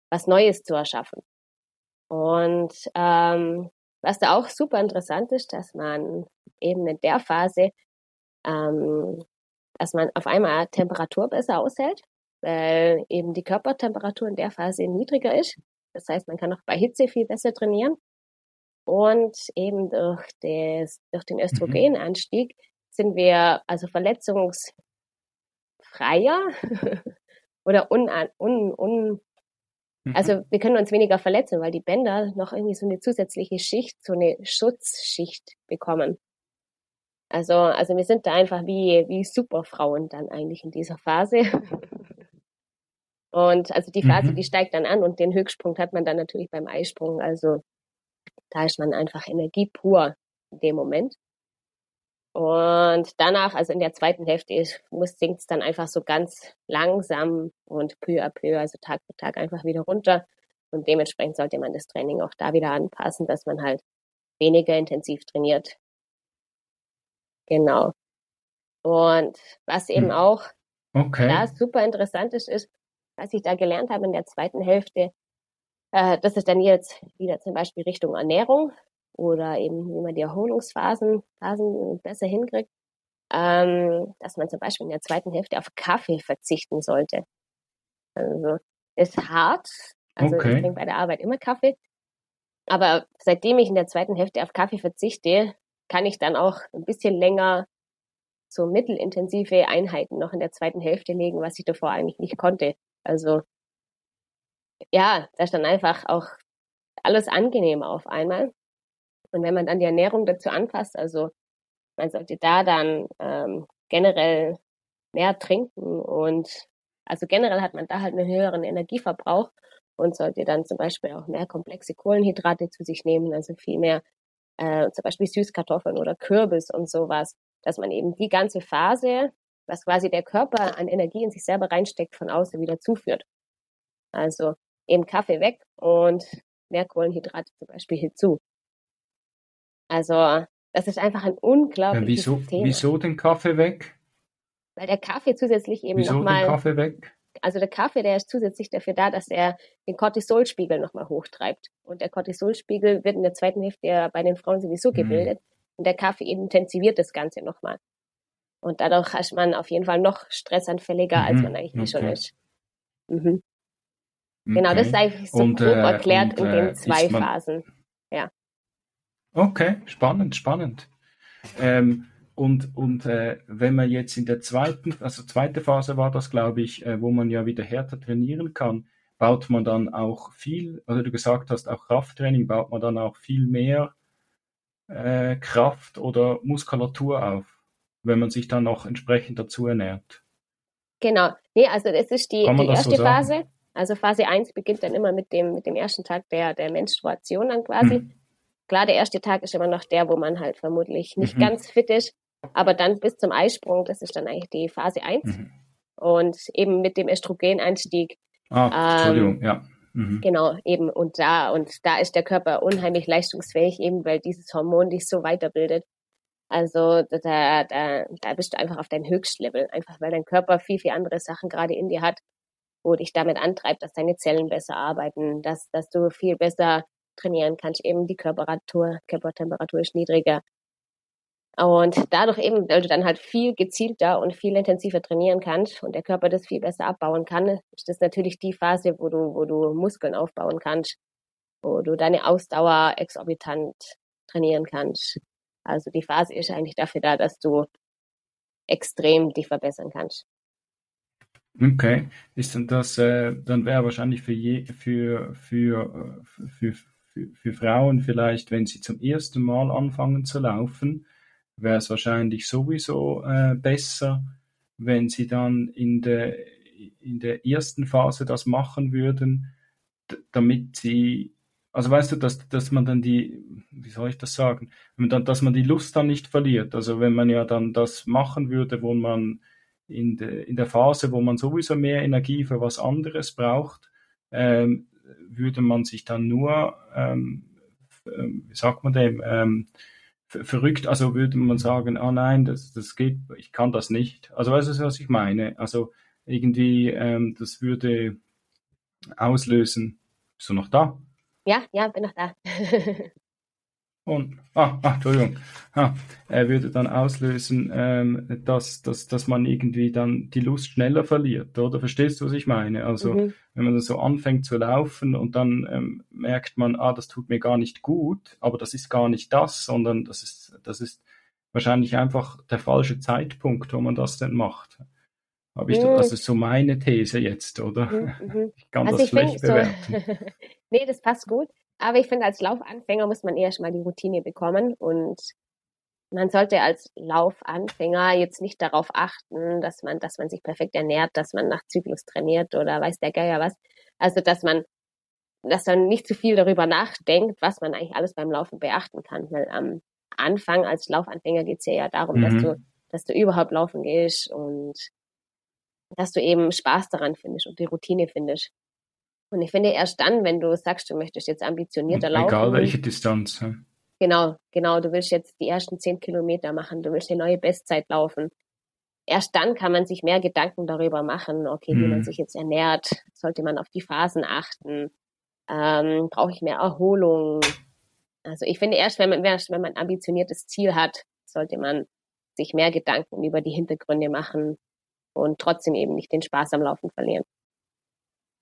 was Neues zu erschaffen. Und ähm, was da auch super interessant ist, dass man eben in der Phase, ähm, dass man auf einmal Temperatur besser aushält, weil eben die Körpertemperatur in der Phase niedriger ist. Das heißt, man kann auch bei Hitze viel besser trainieren. Und eben durch, des, durch den mhm. Östrogenanstieg sind wir also verletzungsfreier [LAUGHS] oder un, un, un, also mhm. wir können uns weniger verletzen, weil die Bänder noch irgendwie so eine zusätzliche Schicht, so eine Schutzschicht bekommen. Also, also wir sind da einfach wie, wie Superfrauen dann eigentlich in dieser Phase. Und also die Phase, mhm. die steigt dann an und den Höchstpunkt hat man dann natürlich beim Eisprung. Also da ist man einfach Energie pur in dem Moment. Und danach, also in der zweiten Hälfte, muss sinkt es dann einfach so ganz langsam und peu à peu, also Tag für Tag einfach wieder runter. Und dementsprechend sollte man das Training auch da wieder anpassen, dass man halt weniger intensiv trainiert. Genau. Und was eben hm. auch okay. da super interessant ist, ist, was ich da gelernt habe in der zweiten Hälfte, äh, das ist dann jetzt wieder zum Beispiel Richtung Ernährung oder eben wie man die Erholungsphasen Phasen besser hinkriegt, ähm, dass man zum Beispiel in der zweiten Hälfte auf Kaffee verzichten sollte. Also ist hart. Also okay. ich trinke bei der Arbeit immer Kaffee. Aber seitdem ich in der zweiten Hälfte auf Kaffee verzichte, kann ich dann auch ein bisschen länger so mittelintensive Einheiten noch in der zweiten Hälfte legen, was ich davor eigentlich nicht konnte. Also ja, da ist dann einfach auch alles angenehm auf einmal. Und wenn man dann die Ernährung dazu anpasst, also man sollte da dann ähm, generell mehr trinken und also generell hat man da halt einen höheren Energieverbrauch und sollte dann zum Beispiel auch mehr komplexe Kohlenhydrate zu sich nehmen, also viel mehr äh, zum Beispiel Süßkartoffeln oder Kürbis und sowas, dass man eben die ganze Phase, was quasi der Körper an Energie in sich selber reinsteckt, von außen wieder zuführt. Also eben Kaffee weg und mehr Kohlenhydrate zum Beispiel hinzu. Also das ist einfach ein unglaubliches ja, wieso, Thema. Wieso den Kaffee weg? Weil der Kaffee zusätzlich eben wieso nochmal... den Kaffee weg? Also der Kaffee, der ist zusätzlich dafür da, dass er den Cortisolspiegel nochmal hochtreibt. Und der Cortisolspiegel wird in der zweiten Hälfte ja bei den Frauen sowieso mhm. gebildet. Und der Kaffee intensiviert das Ganze nochmal. Und dadurch ist man auf jeden Fall noch stressanfälliger, mhm. als man eigentlich okay. schon ist. Mhm. Genau, das ist eigentlich so und, grob äh, erklärt und, in den äh, zwei Phasen. Ja. Okay, spannend, spannend. Ähm, und und äh, wenn man jetzt in der zweiten, also zweite Phase war das, glaube ich, äh, wo man ja wieder härter trainieren kann, baut man dann auch viel, also du gesagt hast, auch Krafttraining, baut man dann auch viel mehr äh, Kraft oder Muskulatur auf, wenn man sich dann noch entsprechend dazu ernährt. Genau. Nee, also das ist die, die erste so Phase. Also Phase 1 beginnt dann immer mit dem, mit dem ersten Tag der, der Menstruation dann quasi. Mhm. Klar, der erste Tag ist immer noch der, wo man halt vermutlich nicht mhm. ganz fit ist, aber dann bis zum Eisprung, das ist dann eigentlich die Phase 1. Mhm. Und eben mit dem Östrogeneinstieg. Ah, Entschuldigung, ähm, ja. Mhm. Genau, eben. Und da, und da ist der Körper unheimlich leistungsfähig, eben weil dieses Hormon dich so weiterbildet. Also da, da, da bist du einfach auf deinem Höchstlevel, einfach weil dein Körper viel, viel andere Sachen gerade in dir hat, wo dich damit antreibt, dass deine Zellen besser arbeiten, dass, dass du viel besser trainieren kannst. Eben die Körpertemperatur, Körpertemperatur ist niedriger. Und dadurch eben, weil du dann halt viel gezielter und viel intensiver trainieren kannst und der Körper das viel besser abbauen kann, ist das natürlich die Phase, wo du, wo du Muskeln aufbauen kannst, wo du deine Ausdauer exorbitant trainieren kannst. Also die Phase ist eigentlich dafür da, dass du extrem dich verbessern kannst. Okay, ist denn das, äh, dann wäre wahrscheinlich für, je, für, für, äh, für, für, für Frauen vielleicht, wenn sie zum ersten Mal anfangen zu laufen, wäre es wahrscheinlich sowieso äh, besser, wenn sie dann in der, in der ersten Phase das machen würden, damit sie, also weißt du, dass, dass man dann die, wie soll ich das sagen, dann, dass man die Lust dann nicht verliert. Also wenn man ja dann das machen würde, wo man in, de, in der Phase, wo man sowieso mehr Energie für was anderes braucht, ähm, würde man sich dann nur, ähm, ähm wie sagt man dem, ähm, verrückt, also würde man sagen, ah nein, das, das geht, ich kann das nicht. Also weißt du, was ich meine? Also irgendwie, ähm, das würde auslösen. Bist du noch da? Ja, ja, bin noch da. [LAUGHS] Und, ah, ah Entschuldigung, ah, er würde dann auslösen, ähm, dass, dass, dass man irgendwie dann die Lust schneller verliert, oder? Verstehst du, was ich meine? Also, mhm. wenn man so anfängt zu laufen und dann ähm, merkt man, ah, das tut mir gar nicht gut, aber das ist gar nicht das, sondern das ist, das ist wahrscheinlich einfach der falsche Zeitpunkt, wo man das denn macht. Habe ich, mhm. das ist so meine These jetzt, oder? Mhm. mhm. [LAUGHS] Ich kann also das schlecht bewerten. So [LAUGHS] nee, das passt gut. Aber ich finde, als Laufanfänger muss man erst mal die Routine bekommen und man sollte als Laufanfänger jetzt nicht darauf achten, dass man, dass man sich perfekt ernährt, dass man nach Zyklus trainiert oder weiß der Geier was. Also, dass man, dass man nicht zu viel darüber nachdenkt, was man eigentlich alles beim Laufen beachten kann. Weil am Anfang als Laufanfänger geht es ja, ja darum, mhm. dass du, dass du überhaupt laufen gehst und dass du eben Spaß daran findest und die Routine findest. Und ich finde erst dann, wenn du sagst, du möchtest jetzt ambitionierter laufen. Egal welche Distanz. Ja. Genau, genau. Du willst jetzt die ersten zehn Kilometer machen, du willst eine neue Bestzeit laufen. Erst dann kann man sich mehr Gedanken darüber machen, okay, wie man mhm. sich jetzt ernährt, sollte man auf die Phasen achten, ähm, brauche ich mehr Erholung. Also ich finde erst, wenn man, erst wenn man ein ambitioniertes Ziel hat, sollte man sich mehr Gedanken über die Hintergründe machen und trotzdem eben nicht den Spaß am Laufen verlieren.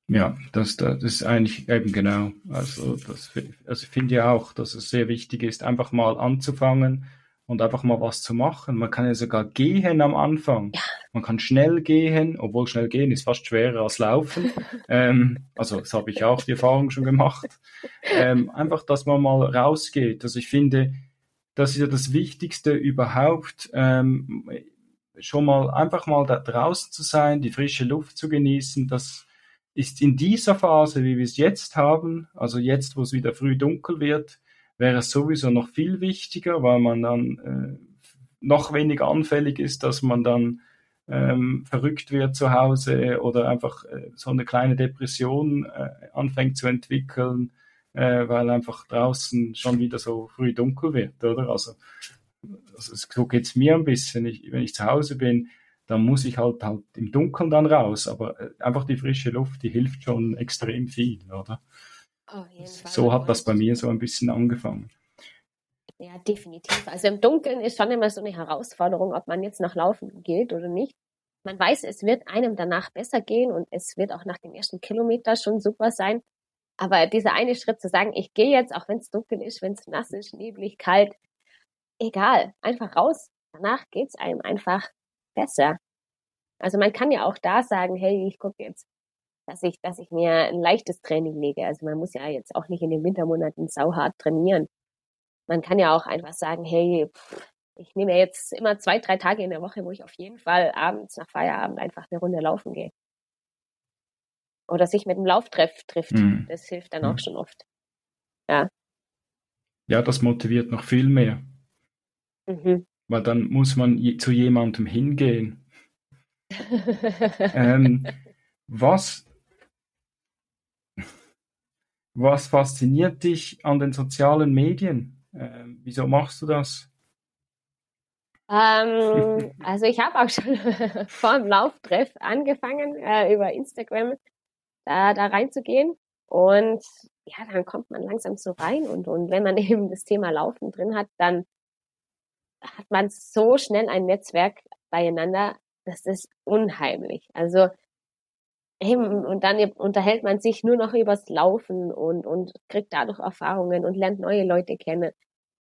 Ja, das, das ist eigentlich eben genau. Also, das, also ich finde ja auch, dass es sehr wichtig ist, einfach mal anzufangen und einfach mal was zu machen. Man kann ja sogar gehen am Anfang. Ja. Man kann schnell gehen, obwohl schnell gehen ist fast schwerer als laufen. [LAUGHS] ähm, also das habe ich auch die Erfahrung schon gemacht. Ähm, einfach, dass man mal rausgeht. Also ich finde, das ist ja das Wichtigste überhaupt. Ähm, schon mal einfach mal da draußen zu sein, die frische Luft zu genießen, das ist in dieser Phase, wie wir es jetzt haben, also jetzt, wo es wieder früh dunkel wird, wäre es sowieso noch viel wichtiger, weil man dann äh, noch weniger anfällig ist, dass man dann ähm, verrückt wird zu Hause oder einfach äh, so eine kleine Depression äh, anfängt zu entwickeln, äh, weil einfach draußen schon wieder so früh dunkel wird, oder? Also, also so geht's mir ein bisschen. Ich, wenn ich zu Hause bin, dann muss ich halt halt im Dunkeln dann raus. Aber äh, einfach die frische Luft, die hilft schon extrem viel, oder? so hat das bei mir so ein bisschen angefangen. Ja, definitiv. Also im Dunkeln ist schon immer so eine Herausforderung, ob man jetzt noch laufen geht oder nicht. Man weiß, es wird einem danach besser gehen und es wird auch nach dem ersten Kilometer schon super sein. Aber dieser eine Schritt zu sagen, ich gehe jetzt, auch wenn es dunkel ist, wenn es nass ist, neblig, kalt, egal, einfach raus. Danach geht es einem einfach besser. Also man kann ja auch da sagen, hey, ich gucke jetzt, dass ich, dass ich mir ein leichtes Training lege. Also man muss ja jetzt auch nicht in den Wintermonaten sauhart trainieren. Man kann ja auch einfach sagen, hey, pff, ich nehme jetzt immer zwei, drei Tage in der Woche, wo ich auf jeden Fall abends nach Feierabend einfach eine Runde laufen gehe. Oder sich mit dem Lauftreff trifft. Mhm. Das hilft dann mhm. auch schon oft. Ja. Ja, das motiviert noch viel mehr. Mhm. Weil dann muss man zu jemandem hingehen. ähm, was, was fasziniert dich an den sozialen Medien? Ähm, wieso machst du das? Ähm, also ich habe auch schon [LAUGHS] vor dem Lauftreff angefangen, äh, über Instagram da, da reinzugehen. Und ja, dann kommt man langsam so rein. Und, und wenn man [LAUGHS] eben das Thema Laufen drin hat, dann hat man so schnell ein Netzwerk beieinander, das ist unheimlich. Also eben, und dann unterhält man sich nur noch übers Laufen und, und kriegt dadurch Erfahrungen und lernt neue Leute kennen.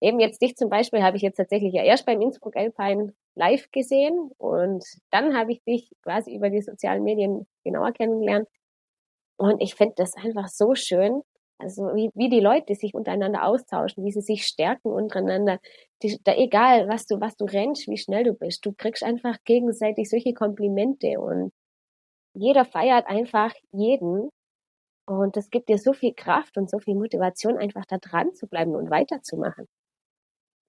Eben jetzt dich zum Beispiel habe ich jetzt tatsächlich ja erst beim Innsbruck Alpine live gesehen und dann habe ich dich quasi über die sozialen Medien genauer kennengelernt. Und ich finde das einfach so schön, also wie, wie die Leute sich untereinander austauschen, wie sie sich stärken untereinander. Die, da, egal, was du, was du rennst, wie schnell du bist, du kriegst einfach gegenseitig solche Komplimente und jeder feiert einfach jeden. Und das gibt dir so viel Kraft und so viel Motivation, einfach da dran zu bleiben und weiterzumachen.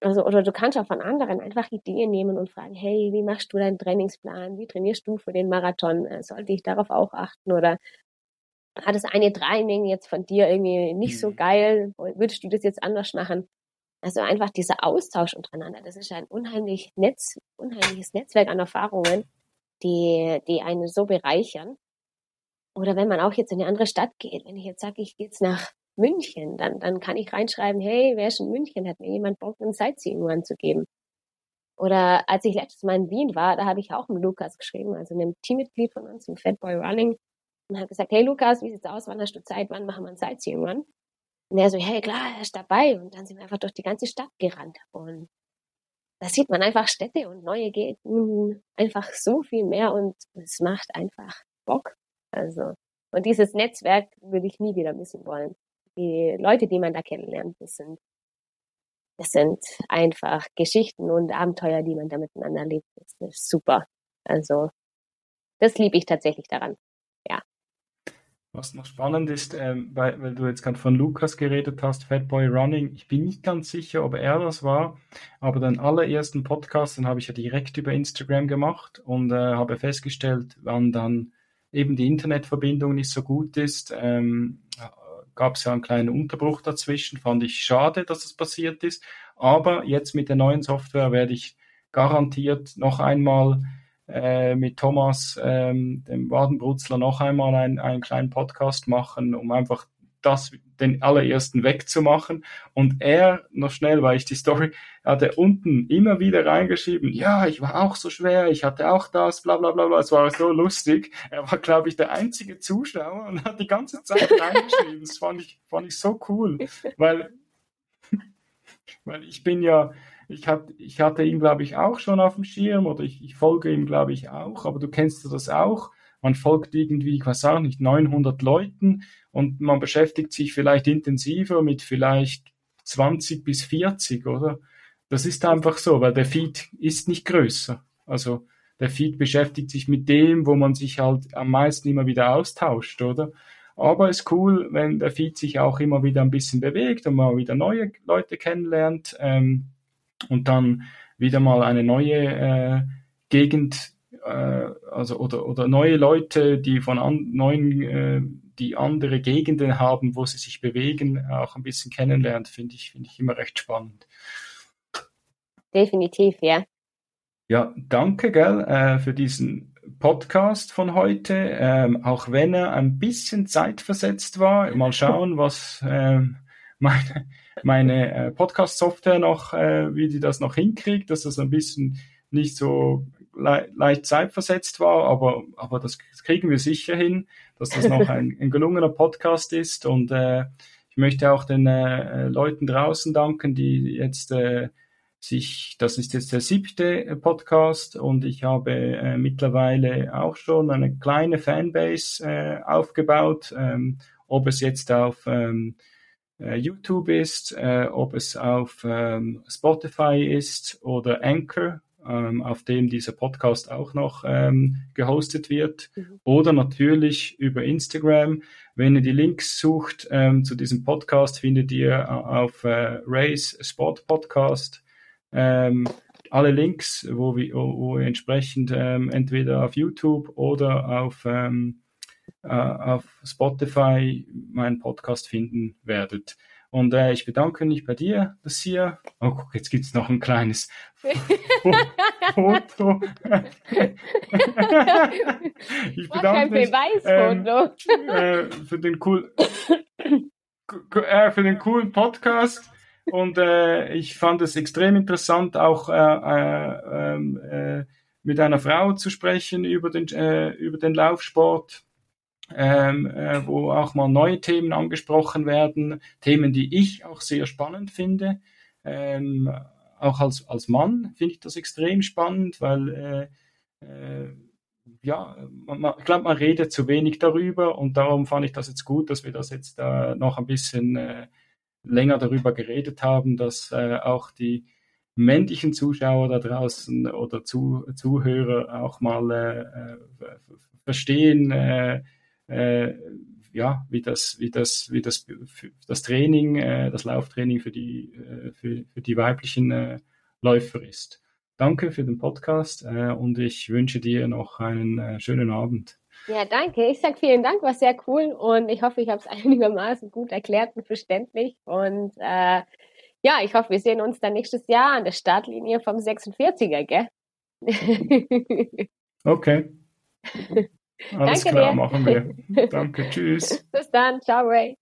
Also, oder du kannst auch von anderen einfach Ideen nehmen und fragen, hey, wie machst du deinen Trainingsplan? Wie trainierst du für den Marathon? Äh, sollte ich darauf auch achten? Oder hat das eine Training jetzt von dir irgendwie nicht so mhm. geil? Würdest du das jetzt anders machen? Also einfach dieser Austausch untereinander, das ist ein unheimlich Netz, unheimliches Netzwerk an Erfahrungen, die, die einen so bereichern. Oder wenn man auch jetzt in eine andere Stadt geht, wenn ich jetzt sage, ich gehe jetzt nach München, dann, dann kann ich reinschreiben, hey, wer ist in München? Hat mir jemand Bock, einen Sightseeing anzugeben? Oder als ich letztes Mal in Wien war, da habe ich auch mit Lukas geschrieben, also einem Teammitglied von uns, im Fatboy Running, und habe gesagt, hey Lukas, wie sieht's aus? Wann hast du Zeit? Wann machen wir einen Sightseeing Run? Und er so, hey klar, er ist dabei. Und dann sind wir einfach durch die ganze Stadt gerannt. Und da sieht man einfach Städte und neue Gegenden einfach so viel mehr und es macht einfach Bock. Also, und dieses Netzwerk würde ich nie wieder missen wollen. Die Leute, die man da kennenlernt, das sind, das sind einfach Geschichten und Abenteuer, die man da miteinander lebt. Das ist super. Also, das liebe ich tatsächlich daran. Ja. Was noch spannend ist, ähm, weil, weil, du jetzt gerade von Lukas geredet hast, Fatboy Running, ich bin nicht ganz sicher, ob er das war, aber den allerersten Podcast, den habe ich ja direkt über Instagram gemacht und äh, habe festgestellt, wann dann eben die Internetverbindung nicht so gut ist, ähm, gab es ja einen kleinen Unterbruch dazwischen, fand ich schade, dass das passiert ist, aber jetzt mit der neuen Software werde ich garantiert noch einmal äh, mit Thomas, ähm, dem Wadenbrutzler, noch einmal ein, einen kleinen Podcast machen, um einfach das, den allerersten wegzumachen. Und er, noch schnell, weil ich die Story, hat er unten immer wieder reingeschrieben, ja, ich war auch so schwer, ich hatte auch das, bla bla bla bla. Es war so lustig. Er war, glaube ich, der einzige Zuschauer und hat die ganze Zeit reingeschrieben. Das fand ich, fand ich so cool, [LAUGHS] weil, [LAUGHS] weil ich bin ja, ich, hat, ich hatte ihn, glaube ich, auch schon auf dem Schirm oder ich, ich folge ihm, glaube ich, auch, aber du kennst das auch. Man folgt irgendwie, ich weiß auch nicht, 900 Leuten und man beschäftigt sich vielleicht intensiver mit vielleicht 20 bis 40, oder? Das ist einfach so, weil der Feed ist nicht größer. Also der Feed beschäftigt sich mit dem, wo man sich halt am meisten immer wieder austauscht, oder? Aber es ist cool, wenn der Feed sich auch immer wieder ein bisschen bewegt und man wieder neue Leute kennenlernt. Ähm, und dann wieder mal eine neue äh, Gegend, äh, also oder, oder neue Leute, die von an, neuen, äh, die andere Gegenden haben, wo sie sich bewegen, auch ein bisschen kennenlernt, finde ich, finde ich immer recht spannend. Definitiv, ja. Ja, danke, gell, äh, für diesen Podcast von heute, ähm, auch wenn er ein bisschen zeitversetzt war. Mal schauen, was ähm, [LAUGHS] meine, meine äh, Podcast-Software noch, äh, wie die das noch hinkriegt, dass das ein bisschen nicht so le leicht zeitversetzt war, aber, aber das kriegen wir sicher hin, dass das noch ein, [LAUGHS] ein gelungener Podcast ist. Und äh, ich möchte auch den äh, Leuten draußen danken, die jetzt äh, sich, das ist jetzt der siebte Podcast und ich habe äh, mittlerweile auch schon eine kleine Fanbase äh, aufgebaut, ähm, ob es jetzt auf ähm, äh, YouTube ist, äh, ob es auf ähm, Spotify ist oder Anchor, ähm, auf dem dieser Podcast auch noch ähm, gehostet wird, mhm. oder natürlich über Instagram. Wenn ihr die Links sucht ähm, zu diesem Podcast, findet ihr auf äh, Race Sport Podcast ähm, alle Links, wo wir, wo wir entsprechend ähm, entweder auf YouTube oder auf ähm, äh, auf Spotify meinen Podcast finden werdet. Und äh, ich bedanke mich bei dir, Lucia. Oh, guck, jetzt gibt es noch ein kleines Foto. [LAUGHS] ich bedanke mich ähm, äh, für den cool, äh, für den coolen Podcast. und äh, ich fand es extrem interessant, auch äh, äh, ähm, äh, mit einer Frau zu sprechen über den, äh, über den Laufsport. Ähm, äh, wo auch mal neue Themen angesprochen werden, Themen, die ich auch sehr spannend finde. Ähm, auch als, als Mann finde ich das extrem spannend, weil äh, äh, ja, man, man, ich glaube, man redet zu wenig darüber und darum fand ich das jetzt gut, dass wir das jetzt äh, noch ein bisschen äh, länger darüber geredet haben, dass äh, auch die männlichen Zuschauer da draußen oder zu, Zuhörer auch mal äh, verstehen, äh, ja, wie das, wie das, wie das, das Training, äh, das Lauftraining für die, äh, für, für die weiblichen äh, Läufer ist. Danke für den Podcast äh, und ich wünsche dir noch einen äh, schönen Abend. Ja, danke. Ich sage vielen Dank, war sehr cool und ich hoffe, ich habe es [LAUGHS] einigermaßen gut erklärt und verständlich. Und ja, ich hoffe, wir sehen uns dann nächstes Jahr an der Startlinie vom 46er, gell? [LAUGHS] okay. [LAUGHS] Alles Danke klar, dir. machen wir. Danke, tschüss. Bis dann, ciao Ray.